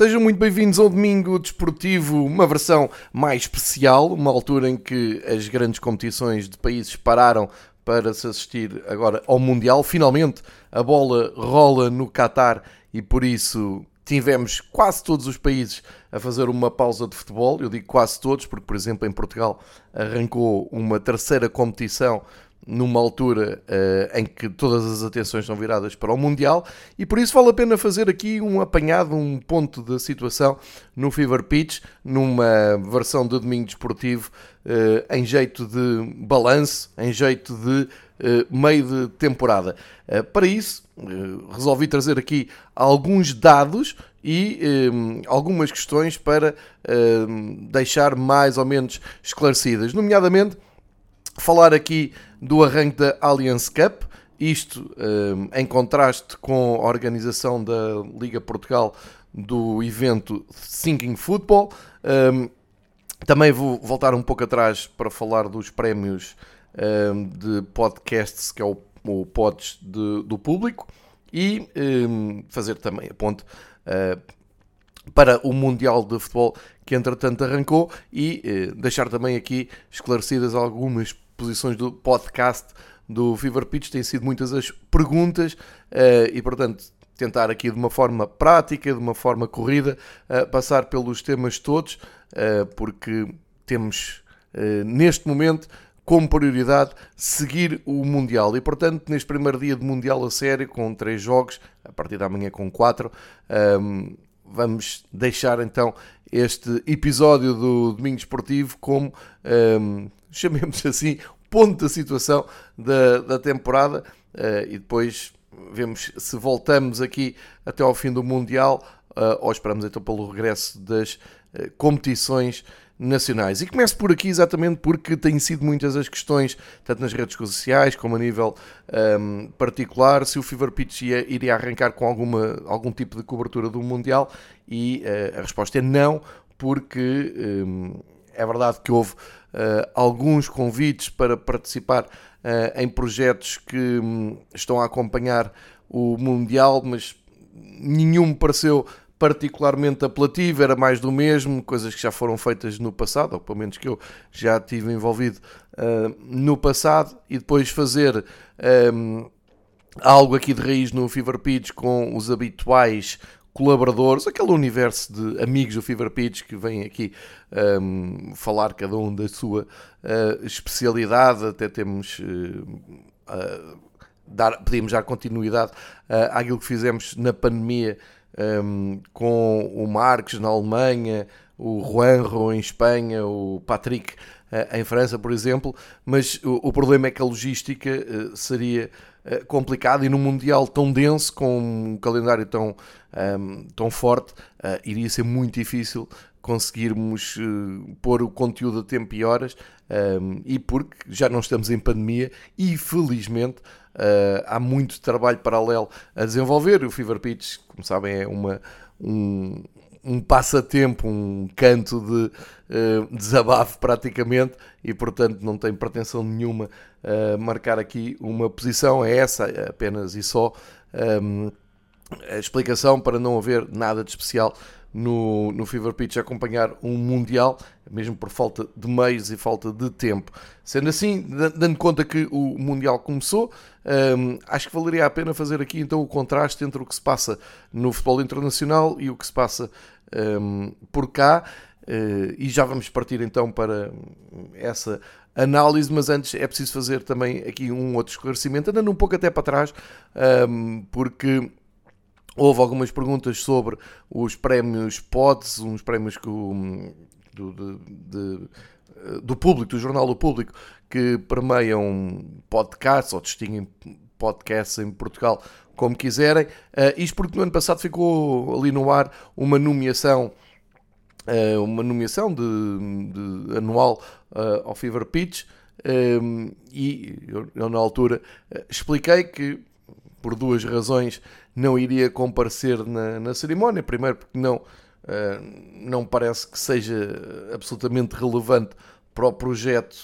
Sejam muito bem-vindos ao Domingo Desportivo, uma versão mais especial, uma altura em que as grandes competições de países pararam para se assistir agora ao Mundial. Finalmente a bola rola no Qatar e por isso tivemos quase todos os países a fazer uma pausa de futebol. Eu digo quase todos, porque, por exemplo, em Portugal arrancou uma terceira competição numa altura uh, em que todas as atenções são viradas para o Mundial e por isso vale a pena fazer aqui um apanhado, um ponto da situação no Fever Pitch, numa versão de domingo desportivo uh, em jeito de balanço, em jeito de uh, meio de temporada. para isso, resolvi trazer aqui alguns dados e algumas questões para deixar mais ou menos esclarecidas, nomeadamente falar aqui do arranque da Allianz Cup, isto um, em contraste com a organização da Liga Portugal do evento Thinking Football. Um, também vou voltar um pouco atrás para falar dos prémios um, de podcasts, que é o, o Pods de, do Público, e hum, fazer também a ponte para o Mundial de Futebol que entretanto arrancou e uh, deixar também aqui esclarecidas algumas posições do podcast do Fever Pitch têm sido muitas as perguntas uh, e, portanto, tentar aqui de uma forma prática, de uma forma corrida, uh, passar pelos temas todos, uh, porque temos neste momento como prioridade seguir o Mundial. E, portanto, neste primeiro dia de Mundial a sério, com três jogos, a partir da manhã com quatro, ehm, vamos deixar então este episódio do Domingo Esportivo como ehm, chamemos assim, ponto da situação da, da temporada uh, e depois vemos se voltamos aqui até ao fim do Mundial uh, ou esperamos então pelo regresso das uh, competições nacionais. E começo por aqui exatamente porque têm sido muitas as questões, tanto nas redes sociais como a nível um, ehm, particular, se o Fever Pitch ia, iria arrancar com alguma, algum tipo de cobertura do Mundial e uh, a resposta é não, porque um, ehm, é verdade que houve uh, alguns convites para participar uh, em projetos que um, estão a acompanhar o Mundial, mas nenhum me pareceu particularmente apelativo, era mais do mesmo, coisas que já foram feitas no passado, ou pelo menos que eu já tive envolvido uh, no passado, e depois fazer um, algo aqui de raiz no Fever Pitch com os habituais colaboradores, aquele universo de amigos do Fever Pitch que vêm aqui um, falar cada um da sua uh, especialidade, até temos uh, uh, dar, podíamos dar continuidade àquilo que fizemos na pandemia um, com o Marques na Alemanha, o Juanro em Espanha, o Patrick em França, por exemplo, mas o, o problema é que a logística seria eh, complicado e num Mundial tão denso, com um calendário tão, um, ehm, tão forte, uh, iria ser muito difícil conseguirmos uh, pôr o conteúdo a tempo e horas um, ehm, e porque já não estamos em pandemia e felizmente uh, há muito trabalho paralelo a desenvolver. O Fever Pitch, como sabem, é uma, um, um passatempo, um canto de uh, desabafo praticamente e portanto não tem pretensão nenhuma a uh, marcar aqui uma posição, é essa apenas e só um, a explicação para não haver nada de especial no, no Fever Pitch acompanhar um Mundial, mesmo por falta de meios e falta de tempo. Sendo assim, dando conta que o Mundial começou, um, acho que valeria a pena fazer aqui então o contraste entre o que se passa no futebol internacional e o que se passa um, por cá. Uh, e já vamos partir então para essa análise, mas antes é preciso fazer também aqui um outro esclarecimento, andando um pouco até para trás, um, porque houve algumas perguntas sobre os prémios PODS, uns prémios que o, do, de, de, do público, do jornal do público, que permeiam podcasts ou distinguem podcasts em Portugal como quiserem. Uh, isto porque no ano passado ficou ali no ar uma nomeação, uh, uma nomeação de, de anual uh, ao Fever Pitch. E eu, eu, na altura expliquei que por duas razões não iria comparecer na, na cerimónia. Primeiro, porque não, uh, não parece que seja absolutamente relevante para o projeto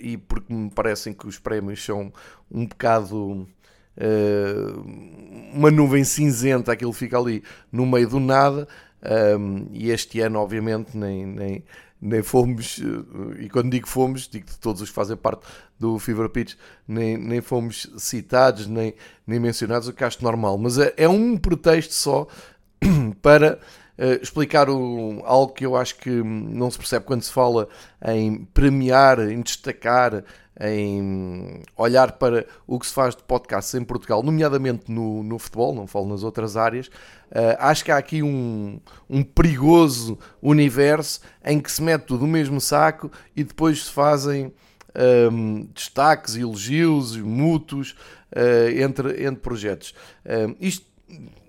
e porque me parecem que os prémios são um bocado. Uh, uma nuvem cinzenta, aquilo fica ali no meio do nada. um, e este ano, obviamente, nem, nem, nem fomos, e quando digo fomos, digo de todos os que fazem parte do Fever Pitch, nem, nem fomos citados, nem, nem mencionados, o que acho normal, mas é, é um pretexto só para uh, explicar o, algo que eu acho que não se percebe quando se fala em premiar, em destacar, em olhar para o que se faz de podcasts em Portugal, nomeadamente no, no futebol, não falo nas outras áreas, uh, acho que há aqui um, um perigoso universo em que se mete tudo no mesmo saco e depois se fazem um, destaques, elogios, mútuos uh, entre, entre projetos. Um, isto,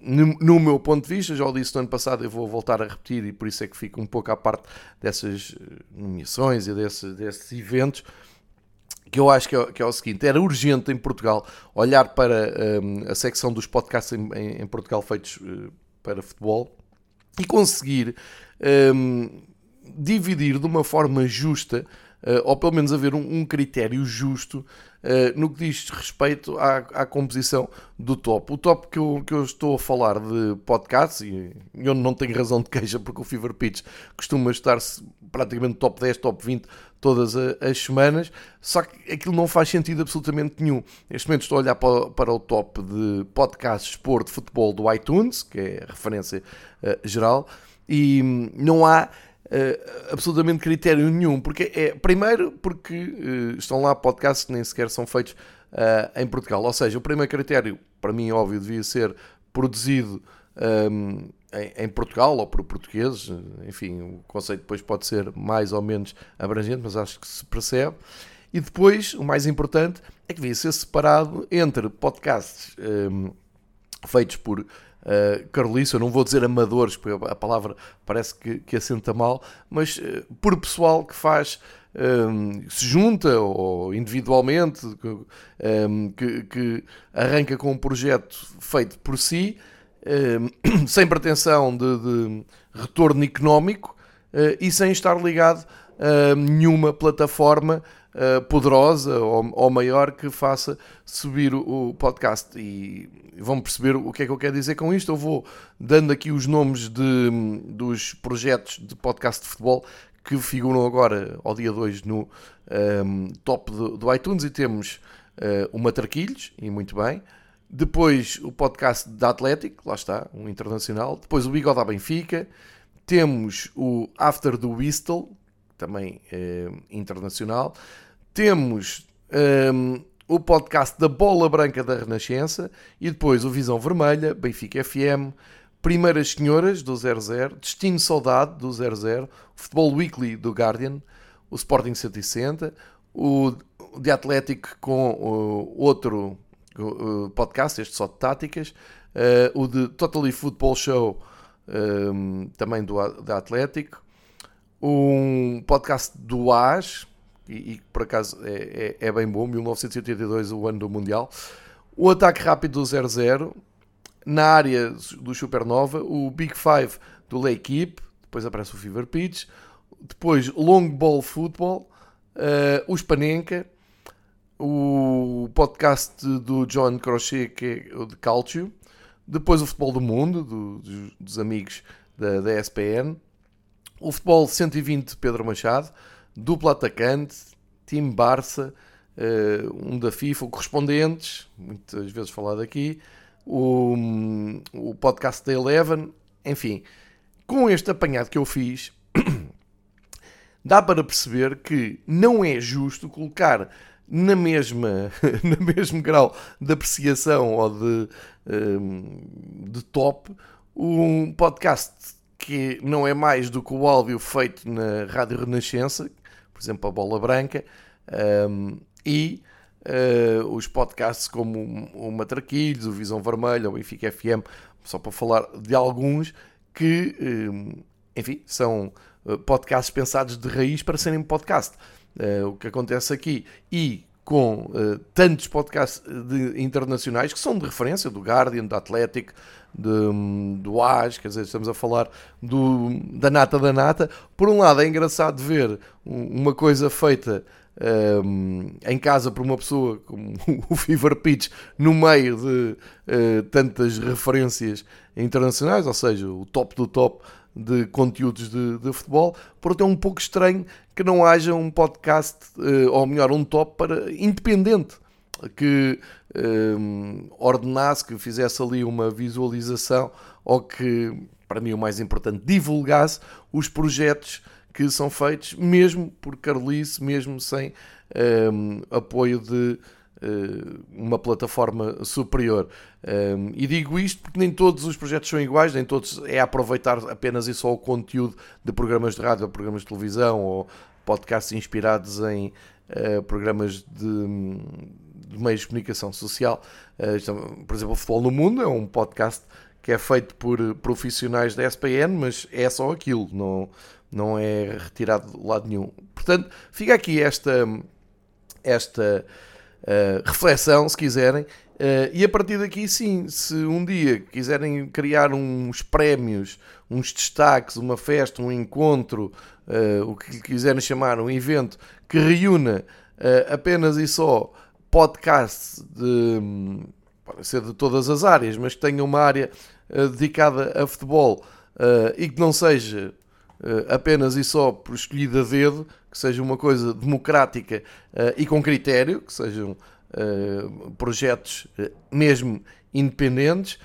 no, no, meu ponto de vista, já o disse no ano passado, eu vou voltar a repetir e por isso é que fico um pouco à parte dessas nomeações e desse, desses eventos que eu acho que é, que é, o seguinte: era urgente em Portugal olhar para um, a secção dos podcasts em, em, em Portugal feitos uh, para futebol e conseguir um, dividir de uma forma justa, ou pelo menos haver um, um critério justo Uh, no que diz respeito à, à, composição do top. O top que eu, que eu estou a falar de podcasts, e eu não tenho razão de queixa porque o Fever Pitch costuma estar-se praticamente top 10, top 20 todas as semanas, só que aquilo não faz sentido absolutamente nenhum. Neste momento estou a olhar para, o top de podcasts de futebol do iTunes, que é a referência uh, geral, e não há uh, absolutamente critério nenhum. Porque é, primeiro, porque uh, estão lá podcasts que nem sequer são feitos em Portugal. Ou seja, o primeiro critério, para mim, óbvio, devia ser produzido. Um, em, em, Portugal ou por portugueses, enfim, o conceito depois pode ser mais ou menos abrangente, mas acho que se percebe. E depois, o mais importante, é que devia ser separado entre podcasts um, feitos por uh, eu não vou dizer amadores, porque a palavra parece que, que assenta mal, mas uh, por pessoal que faz. Um, se junta ou individualmente, um, que, que arranca com um projeto feito por si, Ehm, sem pretensão de, de retorno económico eh, e sem estar ligado a nenhuma plataforma eh, poderosa ou, maior que faça subir o, podcast. E vão perceber o que é que eu quero dizer com isto. Eu vou dando aqui os nomes de, dos projetos de podcast de futebol que figuram agora ao dia 2 no um, ehm, top do, do, iTunes e temos uh, o Matraquilhos, e muito bem, depois o podcast da Atlético, lá está, um internacional. Depois o Bigode à Benfica. Temos o After do Whistle, também é, internacional. Temos um, ehm, o podcast da Bola Branca da Renascença. E depois o Visão Vermelha, Benfica FM. Primeiras Senhoras, do 00. Destino Saudade, do 00. Futebol Weekly, do Guardian. O Sporting 160. O de Atlético com o outro podcast, este só de táticas, uh, o de Totally Football Show, um, também do, da Atlético, um podcast do AS, e, por acaso é, é, é, bem bom, 1982, o ano do Mundial, o Ataque Rápido do 00, na área do Supernova, o Big Five do L'Equipe, depois aparece o Fever Pitch, depois Long Ball Football, uh, o Spanenka, o podcast do John Crochet, que é o de Calcio, depois o Futebol do Mundo, do, dos, dos, amigos da, da ESPN, o Futebol 120 Pedro Machado, Dupla Atacante, Time Barça, uh, um da FIFA, Correspondentes, muitas vezes falado aqui, o, o podcast da Eleven, enfim, com este apanhado que eu fiz, dá para perceber que não é justo colocar na mesma, no mesmo grau de apreciação ou de, um, de top, um podcast que não é mais do que o áudio feito na Rádio Renascença, por exemplo, a Bola Branca, um, e uh, os podcasts como o Matraquilhos, o Visão Vermelha, o Benfica FM, só para falar de alguns que, um, enfim, são uh, podcasts pensados de raiz para serem podcast. Uh, o que acontece aqui e com uh, tantos podcasts de, internacionais que são de referência do Guardian, do Athletic, de, do AS, quer dizer, estamos a falar do, da nata da nata. Por um lado, é engraçado ver uma coisa feita um, em casa por uma pessoa como o Fever Pitch no meio de uh, tantas referências internacionais, ou seja, o top do top de conteúdos de, de futebol, portanto é um pouco estranho que não haja um podcast, ou melhor, um top para independente que um, ordenasse, que fizesse ali uma visualização ou que, para mim, o mais importante, divulgasse os projetos que são feitos, mesmo por Carlice, mesmo sem um, apoio de uma plataforma superior. Um, e digo isto porque nem todos os projetos são iguais, nem todos é aproveitar apenas e só o conteúdo de programas de rádio, programas de televisão ou podcasts inspirados em uh, programas de, de meios de comunicação social. Uh, por exemplo, o Futebol no Mundo é um podcast que é feito por profissionais da SPN, mas é só aquilo, não, não é retirado de lado nenhum. Portanto, fica aqui esta, esta uh, reflexão, se quiserem, uh, e a partir daqui, sim, se um dia quiserem criar uns prémios, uns destaques, uma festa, um encontro, uh, o que quiserem chamar, um evento que reúna apenas e só podcasts de, podem ser de todas as áreas, mas que tenha uma área uh, dedicada a futebol uh, e que não seja uh, apenas e só por escolhida a dedo, que seja uma coisa democrática e com critério, que sejam projetos mesmo independentes,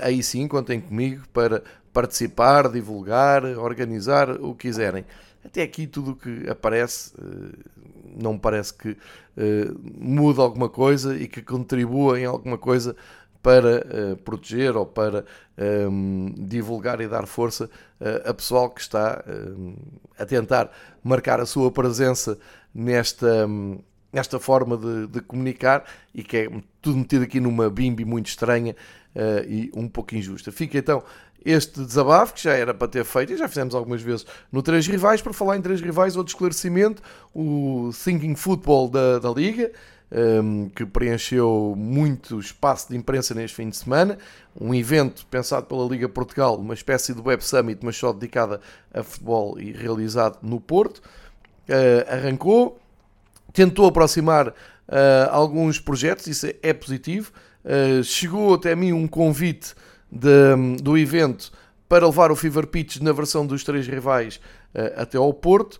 aí sim contem comigo para participar, divulgar, organizar o que quiserem. Até aqui tudo o que aparece não me parece que uh, mude alguma coisa e que contribua em alguma coisa para uh, proteger ou para um, ehm, divulgar e dar força uh, a pessoal que está uh, a tentar marcar a sua presença nesta, um, nesta forma de, de, comunicar e que é tudo metido aqui numa bimbi muito estranha e um pouco injusta. Fica então este desabafo, que já era para ter feito, e já fizemos algumas vezes no Três Rivais, para falar em Três Rivais, outro esclarecimento, o Thinking Football da, da Liga, um, que preencheu muito espaço de imprensa neste fim de semana, um evento pensado pela Liga Portugal, uma espécie de Web Summit, mas só dedicada a futebol e realizado no Porto, uh, arrancou, tentou aproximar uh, alguns projetos, isso é positivo, uh, chegou até a mim um convite de, do evento para levar o Fever Pitch na versão dos três rivais até ao Porto.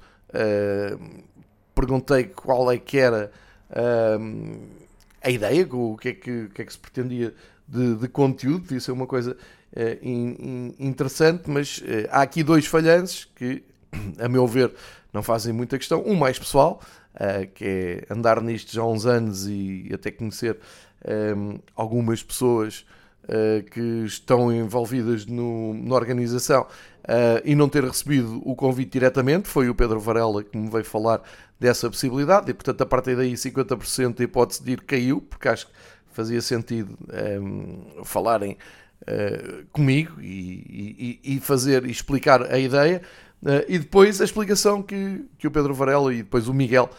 Perguntei qual é que era uh, a ideia, o que é que, que, é que se pretendia de, de conteúdo, devia ser uma coisa in, in, interessante, mas há aqui dois falhanços que, a meu ver, não fazem muita questão. Um mais pessoal, que é andar nisto já há uns anos e até conhecer algumas pessoas uh, que estão envolvidas no, na organização uh, e não ter recebido o convite diretamente. Foi o Pedro Varela que me veio falar dessa possibilidade e, portanto, a partir daí 50% da hipótese de ir caiu, porque acho que fazia sentido um, ehm, falarem uh, comigo e, e, e, fazer e explicar a ideia. Uh, e depois a explicação que, que o Pedro Varela e depois o Miguel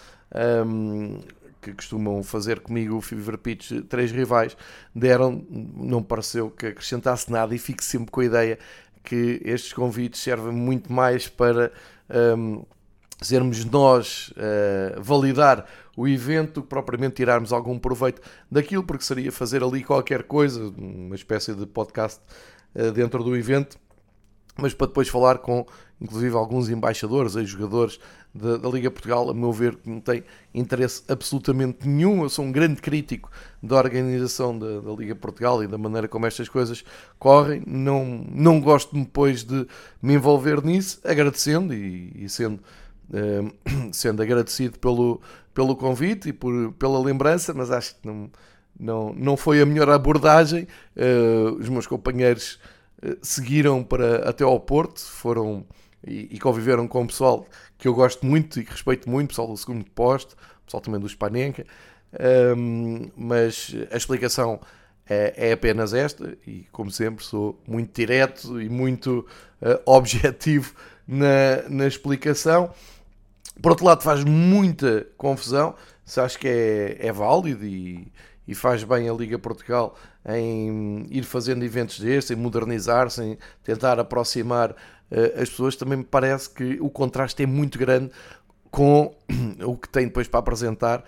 um, ehm, que costumam fazer comigo o Fever Pitch, três rivais, deram, não pareceu que acrescentasse nada e fico sempre com a ideia que estes convites servem muito mais para um, sermos nós uh, validar o evento propriamente tirarmos algum proveito daquilo, porque seria fazer ali qualquer coisa, uma espécie de podcast uh, dentro do evento, mas para depois falar com inclusive alguns embaixadores e jogadores da, da, Liga Portugal, a meu ver, não tem interesse absolutamente nenhum. Eu sou um grande crítico da organização da, da, Liga Portugal e da maneira como estas coisas correm. Não, não gosto depois de me envolver nisso, agradecendo e, e sendo, eh, sendo agradecido pelo, pelo convite e por, pela lembrança, mas acho que não, não, não foi a melhor abordagem. Uh, os meus companheiros uh, seguiram para, até ao Porto, foram e, e conviveram com o pessoal que eu gosto muito e que respeito muito, pessoal do segundo posto, pessoal também do Spanenka, um, mas a explicação é, é, apenas esta e, como sempre, sou muito direto e muito uh, objetivo na, na explicação. Por outro lado, faz muita confusão, se acho que é, é válido e, e faz bem a Liga Portugal em ir fazendo eventos destes, em modernizar-se, em tentar aproximar as pessoas, também me parece que o contraste é muito grande com o que tem depois para apresentar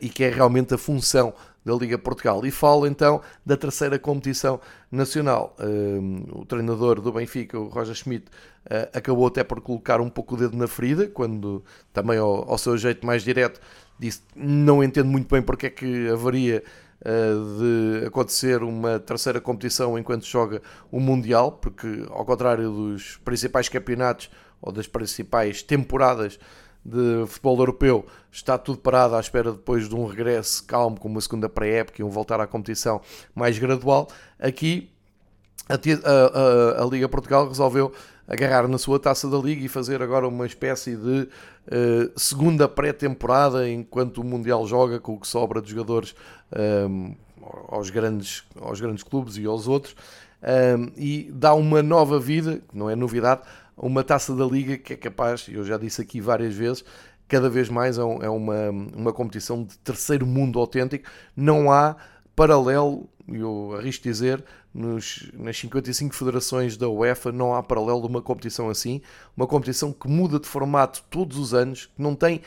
e que é realmente a função da Liga Portugal. E falo então da terceira competição nacional. o treinador do Benfica, o Roger Schmidt, acabou até por colocar um pouco o dedo na ferida, quando também ao, ao seu jeito mais direto disse não entendo muito bem porque é que haveria de acontecer uma terceira competição enquanto joga o Mundial, porque ao contrário dos principais campeonatos ou das principais temporadas de futebol europeu, está tudo parado à espera depois de um regresso calmo, com uma segunda pré-época e um voltar à competição mais gradual. Aqui a, a, a, a Liga Portugal resolveu agarrar na sua taça da Liga e fazer agora uma espécie de uh, segunda pré-temporada enquanto o Mundial joga com o que sobra de jogadores um, ehm, aos, grandes, aos grandes clubes e aos outros. Um, ehm, e dá uma nova vida, que não é novidade, uma taça da Liga que é capaz, eu já disse aqui várias vezes, cada vez mais é, é uma, uma competição de terceiro mundo autêntico, não há paralelo, eu arrisco dizer, nos, nas 55 federações da UEFA não há paralelo de uma competição assim, uma competição que muda de formato todos os anos, que não tem,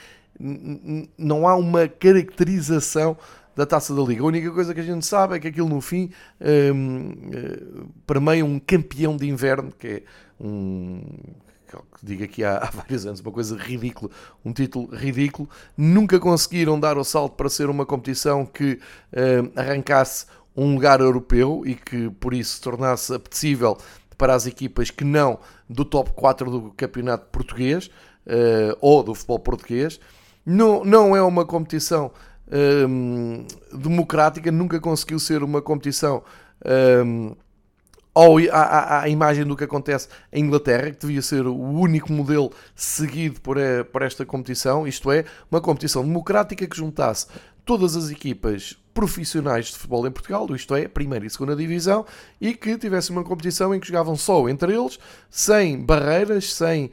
não há uma caracterização da taça da Liga. A única coisa que a gente sabe é que aquilo no fim um, eh, permeia um campeão de inverno, que é um. Digo aqui há, há, vários anos, uma coisa ridícula, um título ridículo. Nunca conseguiram dar o salto para ser uma competição que um, arrancasse um lugar europeu e que por isso se tornasse apetecível para as equipas que não do top 4 do campeonato português uh, ou do futebol português. Não, não é uma competição um, democrática, nunca conseguiu ser uma competição um, ou à, à, imagem do que acontece em Inglaterra, que devia ser o único modelo seguido por, eh, por esta competição, isto é, uma competição democrática que juntasse todas as equipas profissionais de futebol em Portugal, isto é, primeira e segunda divisão, e que tivesse uma competição em que jogavam só entre eles, sem barreiras, sem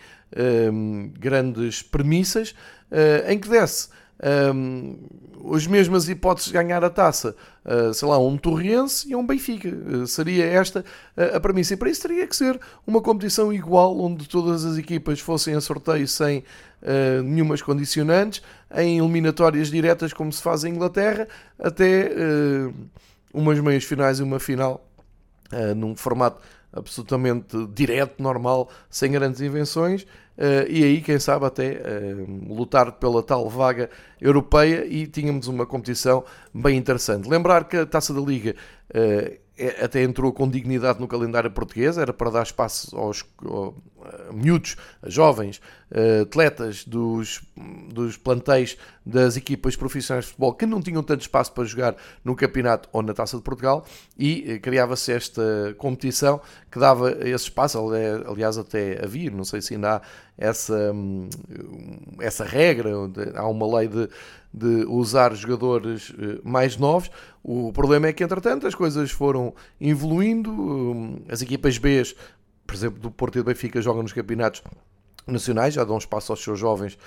um, grandes premissas, uh, em que desse um, as mesmas hipóteses de ganhar a taça, uh, sei lá, um Torrense e um Benfica. Uh, seria esta uh, a premissa. E para isso teria que ser uma competição igual, onde todas as equipas fossem a sorteio sem uh, nenhumas condicionantes, em eliminatórias diretas, como se faz em Inglaterra, até umas meias finais e uma final, num formato absolutamente direto, normal, sem grandes invenções. Uh, e aí, quem sabe, até uh, lutar pela tal vaga europeia e tínhamos uma competição bem interessante. Lembrar que a Taça da Liga uh, é, até entrou com dignidade no calendário português, era para dar espaço aos miúdos, jovens, atletas dos, dos plantéis das equipas profissionais de futebol que não tinham tanto espaço para jogar no campeonato ou na Taça de Portugal e criava-se esta competição que dava esse espaço, aliás até havia, não sei se ainda há essa, hum, essa regra, há uma lei de, de usar jogadores eh, mais novos. O problema é que, entretanto, as coisas foram evoluindo, hum, as equipas B, por exemplo, do Porto e do Benfica, jogam nos campeonatos nacionais, já dão espaço aos seus jovens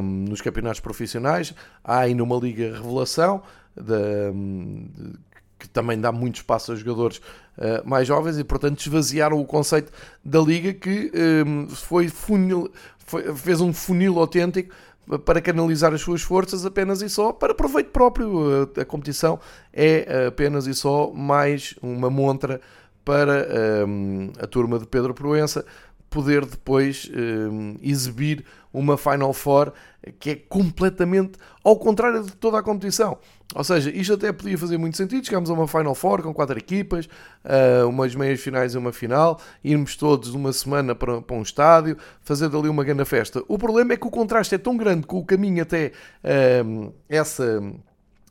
um, nos campeonatos profissionais. Há ainda uma Liga Revelação, de, de, que também dá muito espaço a jogadores uh, mais jovens e, portanto, esvaziaram o conceito da liga que um, foi, funil, foi fez um funil autêntico para canalizar as suas forças apenas e só para proveito próprio. A, a competição é apenas e só mais uma montra para um, ehm, a turma de Pedro Proença poder depois um, exibir uma Final Four que é completamente ao contrário de toda a competição. Ou seja, isto até podia fazer muito sentido. Chegámos a uma Final Four com quatro equipas, uh, umas meias finais e uma final, irmos todos uma semana para, para um estádio, fazer dali uma grande festa. O problema é que o contraste é tão grande com o caminho até uh, essa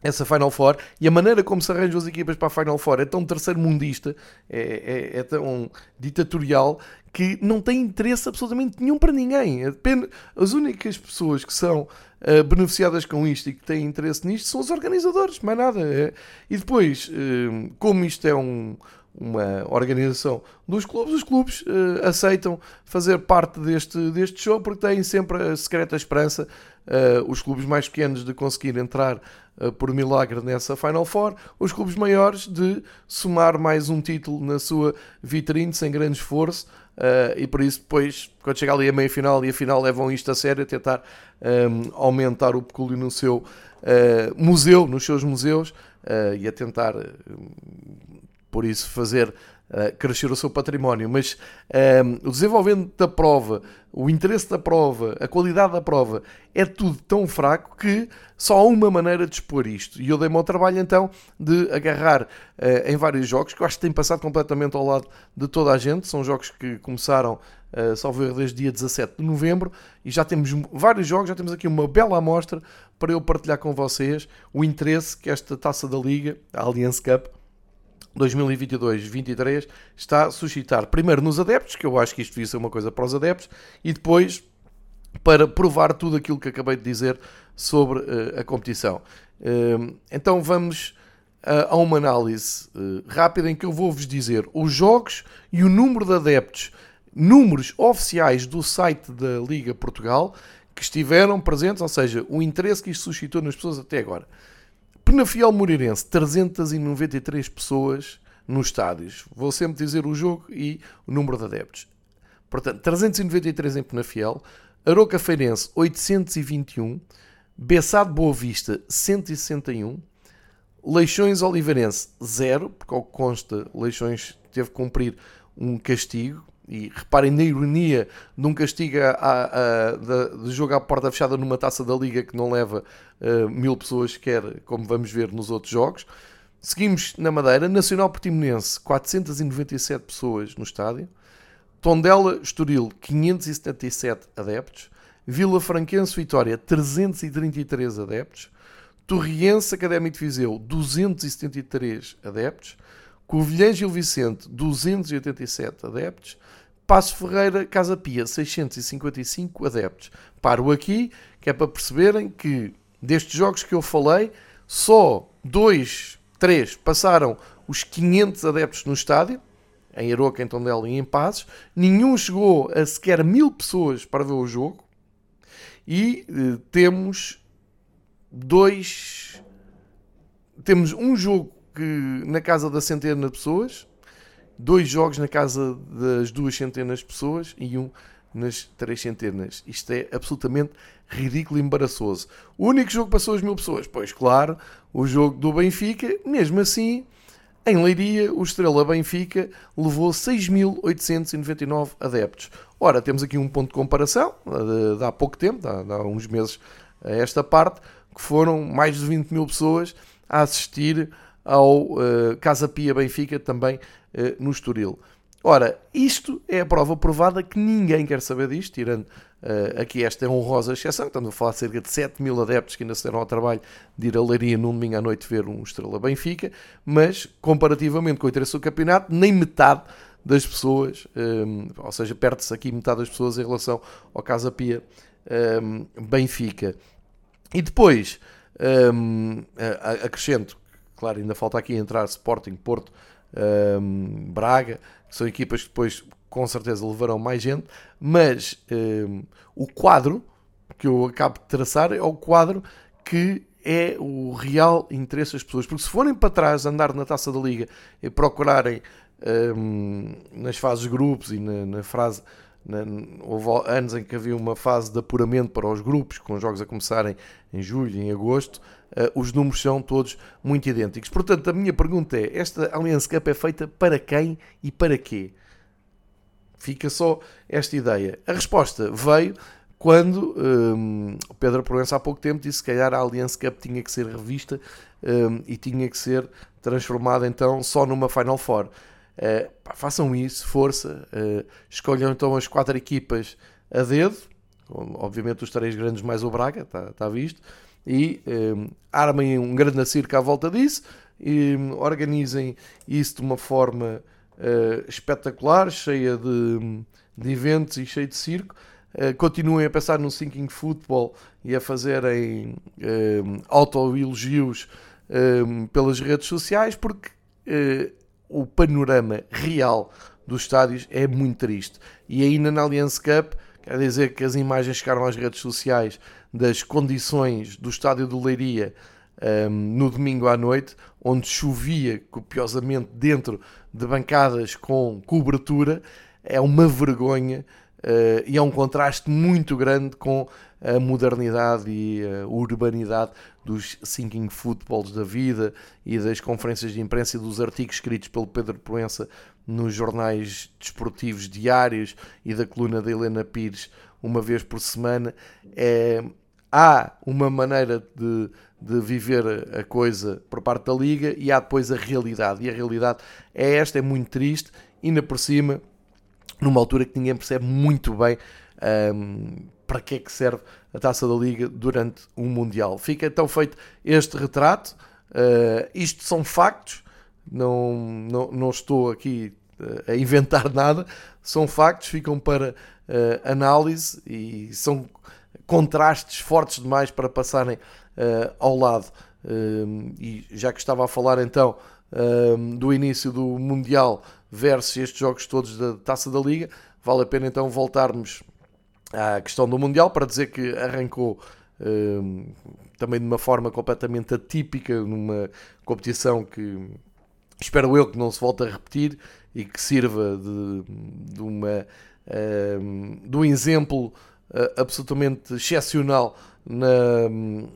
essa Final Four e a maneira como se arranjam as equipas para a Final Four é tão terceiro mundista, é, é, é tão ditatorial que não tem interesse absolutamente nenhum para ninguém. Apenas, as únicas pessoas que são uh, beneficiadas com isto e que têm interesse nisto são os organizadores, mais nada. É. E depois, uh, como isto é um, uma organização dos clubes, os clubes uh, aceitam fazer parte deste, deste show porque têm sempre a secreta esperança, uh, os clubes mais pequenos de conseguir entrar uh, por milagre nessa Final Four, os clubes maiores de somar mais um título na sua vitrine sem grande esforço. e por isso, depois, quando chega ali a meia final e a final, levam isto a sério, a tentar um, aumentar o pecúlio no seu museu, nos seus museus e a tentar por isso fazer uh, crescer o seu património. Mas um, o desenvolvimento da prova, o interesse da prova, a qualidade da prova, é tudo tão fraco que só há uma maneira de expor isto. E eu dei-me ao trabalho então de agarrar uh, em vários jogos, que eu acho que têm passado completamente ao lado de toda a gente. São jogos que começaram, uh, salvo erro, desde dia 17 de novembro, e já temos vários jogos, já temos aqui uma bela amostra para eu partilhar com vocês o interesse que esta taça da Liga, a Allianz Cup, 2022-23 está a suscitar, primeiro nos adeptos, que eu acho que isto devia ser uma coisa para os adeptos, e depois para provar tudo aquilo que acabei de dizer sobre uh, a competição. Uh, então vamos uh, a uma análise rápida em que eu vou-vos dizer os jogos e o número de adeptos, números oficiais do site da Liga Portugal que estiveram presentes, ou seja, o interesse que isto suscitou nas pessoas até agora. Penafiel Moreirense, 393 pessoas nos estádios. Vou sempre dizer o jogo e o número de adeptos. Portanto, 393 em Penafiel, Aroca Feirense, 821, Bessado Boa Vista, 161, Leixões Oliveirense, 0, porque ao que consta, Leixões teve que cumprir um castigo, e reparem na ironia de um castigo a, a, a, de, de jogo à porta fechada numa taça da Liga que não leva uh, mil pessoas sequer, como vamos ver nos outros jogos. Seguimos na Madeira, Nacional Portimonense, 497 pessoas no estádio. Tondela, Estoril, 577 adeptos. Vila Franquense, Vitória, 333 adeptos. Torriense, Académico de Viseu, 273 adeptos. Covilhã Gil Vicente, 287 adeptos. Passo Ferreira, Casa Pia, 655 adeptos. Paro aqui, que é para perceberem que destes jogos que eu falei, só dois, três passaram os 500 adeptos no estádio, em Aroca, em Tondela e em Passos. Nenhum chegou a sequer mil pessoas para ver o jogo. E eh, temos dois... Temos um jogo que na casa da centena de pessoas dois jogos na casa das duas centenas de pessoas e um nas três centenas. Isto é absolutamente ridículo e embaraçoso. O único jogo passou as mil pessoas? Pois claro, o jogo do Benfica, mesmo assim, em Leiria, o Estrela Benfica levou 6.899 adeptos. Ora, temos aqui um ponto de comparação, de, de há pouco tempo, de há uns meses a esta parte, que foram mais de 20 mil pessoas a assistir ao uh, Casa Pia Benfica também uh, no Estoril. Ora, isto é a prova provada que ninguém quer saber disto, tirando uh, aqui esta honrosa exceção. Estamos a falar de cerca de 7 mil adeptos que ainda se deram ao trabalho de ir a Leiria num domingo à noite ver um Estrela Benfica, mas comparativamente com o interesse do campeonato, nem metade das pessoas, um, ou seja, perde-se aqui metade das pessoas em relação ao Casa Pia um, Benfica. E depois, um, acrescento Claro, ainda falta aqui entrar Sporting, Porto, um, Braga, que são equipas que depois com certeza levarão mais gente, mas um, o quadro que eu acabo de traçar é o quadro que é o real interesse das pessoas. Porque se forem para trás, andar na taça da liga e procurarem um, nas fases grupos e na, na frase. Na, houve anos em que havia uma fase de apuramento para os grupos, com os jogos a começarem em julho, em agosto, os números são todos muito idênticos. Portanto, a minha pergunta é: esta Allianz Cup é feita para quem e para quê? Fica só esta ideia. A resposta veio quando um, Pedro Proença há pouco tempo disse que se calhar a Allianz Cup tinha que ser revista um, e tinha que ser transformada então só numa Final Four. Uh, pá, façam isso, força. Uh, escolham então as quatro equipas a dedo, obviamente os três grandes mais o Braga, está tá visto e um, armem um grande circo à volta disso e um, organizem isso de uma forma uh, espetacular, cheia de, de, eventos e cheia de circo. Uh, continuem a pensar no Sinking Football e a fazerem um, autoelogios um, pelas redes sociais, porque uh, o panorama real dos estádios é muito triste. E ainda na Allianz Cup, quer dizer que as imagens chegaram às redes sociais das condições do estádio do Leiria um, no domingo à noite, onde chovia copiosamente dentro de bancadas com cobertura, é uma vergonha uh, e é um contraste muito grande com a modernidade e a urbanidade dos sinking footballs da vida e das conferências de imprensa e dos artigos escritos pelo Pedro Proença nos jornais desportivos diários e da coluna da Helena Pires uma vez por semana. É, há uma maneira de, de viver a coisa por parte da Liga e há depois a realidade. E a realidade é esta, é muito triste, ainda por cima, numa altura que ninguém percebe muito bem um, para que é que serve a taça da Liga durante um Mundial. Fica então feito este retrato. Uh, isto são factos, não, não, não estou aqui uh, a inventar nada, são factos, ficam para uh, análise e são contrastes fortes demais para passarem ao lado. e já que estava a falar então do início do Mundial versus estes jogos todos da taça da Liga, vale a pena então voltarmos à questão do Mundial para dizer que arrancou um, também de uma forma completamente atípica, numa competição que espero eu que não se volte a repetir e que sirva de, de, uma, um, de um exemplo uh, absolutamente excepcional na,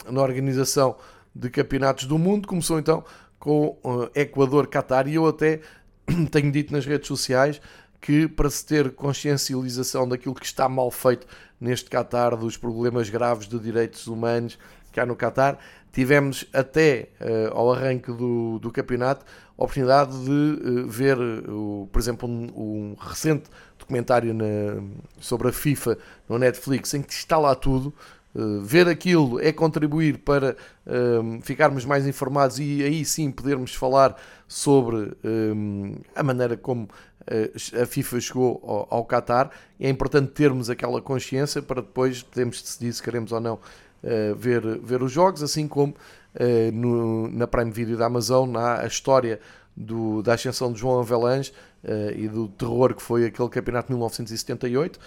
na organização de campeonatos do mundo. Começou então com uh, Equador-Qatar e eu até tenho dito nas redes sociais que para se ter consciencialização daquilo que está mal feito neste Qatar, dos problemas graves de direitos humanos há no Qatar, tivemos até uh, ao arranque do, do campeonato a oportunidade de uh, ver, uh, por exemplo, um, um recente documentário na, sobre a FIFA no Netflix em que está lá tudo. ver aquilo é contribuir para ficarmos mais informados e aí sim podermos falar sobre a maneira como a FIFA chegou ao, Qatar. É importante termos aquela consciência para depois podermos decidir se queremos ou não uh, ver, ver os jogos, assim como uh, no, na Prime Video da Amazon há a história do, da ascensão de João Avelange uh, e do terror que foi aquele campeonato de 1978.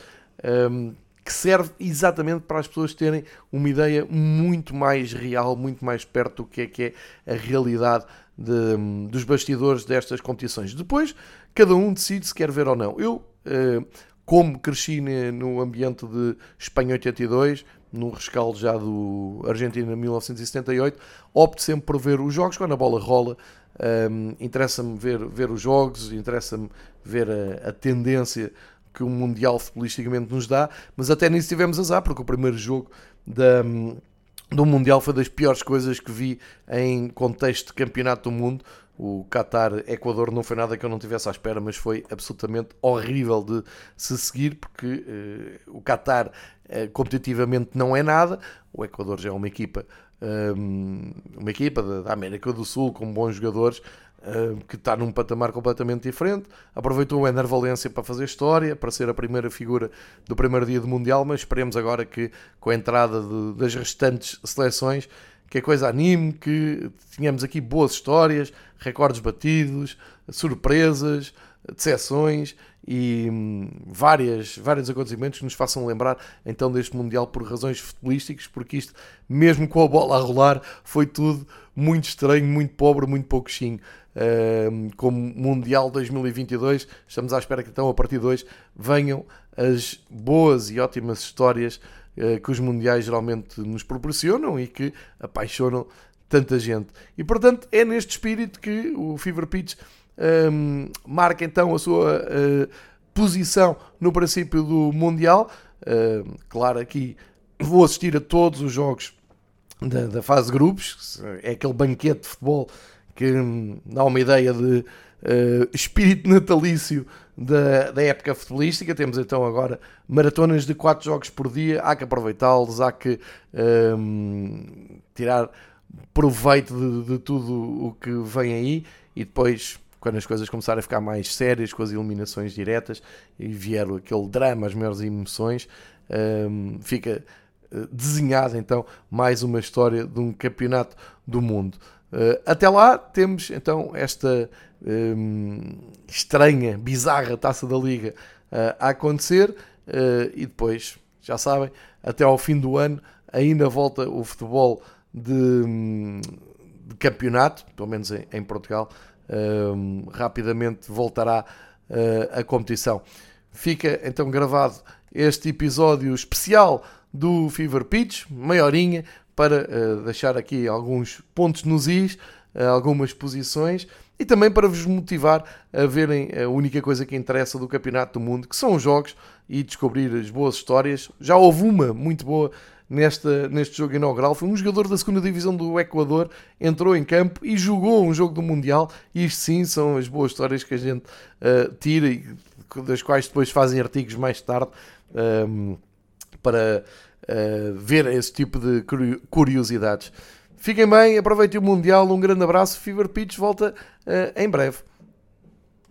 Um, que serve exatamente para as pessoas terem uma ideia muito mais real, muito mais perto do que é que é a realidade de, dos bastidores destas competições. Depois, cada um decide se quer ver ou não. Eu, eh, como cresci no ambiente de Espanha 82, no rescaldo já do Argentina 1978, opto sempre por ver os jogos quando a bola rola. Um, interessa-me ver, ver os jogos, interessa-me ver a, a, tendência que o Mundial futbolisticamente nos dá, mas até nisso tivemos azar, porque o primeiro jogo da, do Mundial foi das piores coisas que vi em contexto de campeonato do mundo. O Qatar-Equador não foi nada que eu não tivesse à espera, mas foi absolutamente horrível de se seguir, porque uh, o Qatar uh, competitivamente não é nada. O Equador já é uma equipa, um, uma equipa da, América do Sul com bons jogadores, que está num patamar completamente diferente. Aproveitou o Ener Valência para fazer história, para ser a primeira figura do primeiro dia do Mundial, mas esperemos agora que com a entrada de, das restantes seleções que a coisa anime, que tenhamos aqui boas histórias, recordes batidos, surpresas, decepções e hum, várias, vários acontecimentos que nos façam lembrar então deste Mundial por razões futebolísticas, porque isto, mesmo com a bola a rolar, foi tudo muito estranho, muito pobre, muito pouquinho. Hum, como Mundial 2022, estamos à espera que então a partir de hoje venham as boas e ótimas histórias que os mundiais geralmente nos proporcionam e que apaixonam tanta gente. E portanto é neste espírito que o Fever Pitch um, ehm, marca então a sua uh, posição no princípio do Mundial. Uh, claro, aqui vou assistir a todos os jogos da, da fase de grupos, é aquele banquete de futebol que hum, dá uma ideia de uh, espírito natalício da, da época futebolística. Temos então agora maratonas de 4 jogos por dia, há que aproveitá-los, há que um, tirar proveito de, de, tudo o que vem aí e depois. Quando as coisas começarem a ficar mais sérias, com as eliminações diretas e vier aquele drama, as maiores emoções, um, fica eh, desenhada então mais uma história de um campeonato do mundo. Até lá temos então esta um, estranha, bizarra taça da Liga a acontecer e depois, já sabem, até ao fim do ano ainda volta o futebol de, de campeonato, pelo menos em, em Portugal, um, rapidamente voltará uh, a competição. Fica então gravado este episódio especial do Fever Pitch, meia horinha, para uh, deixar aqui alguns pontos nos is, uh, algumas posições e também para vos motivar a verem a única coisa que interessa do Campeonato do Mundo, que são os jogos e descobrir as boas histórias. Já houve uma muito boa nesta, neste jogo inaugural. Foi um jogador da segunda divisão do Equador, entrou em campo e jogou um jogo do Mundial. E isto sim são as boas histórias que a gente uh, tira e das quais depois fazem artigos mais tarde um, ehm, para uh, ver esse tipo de curiosidades. Fiquem bem, aproveitem o Mundial, um grande abraço. Fever Pitch volta uh, em breve.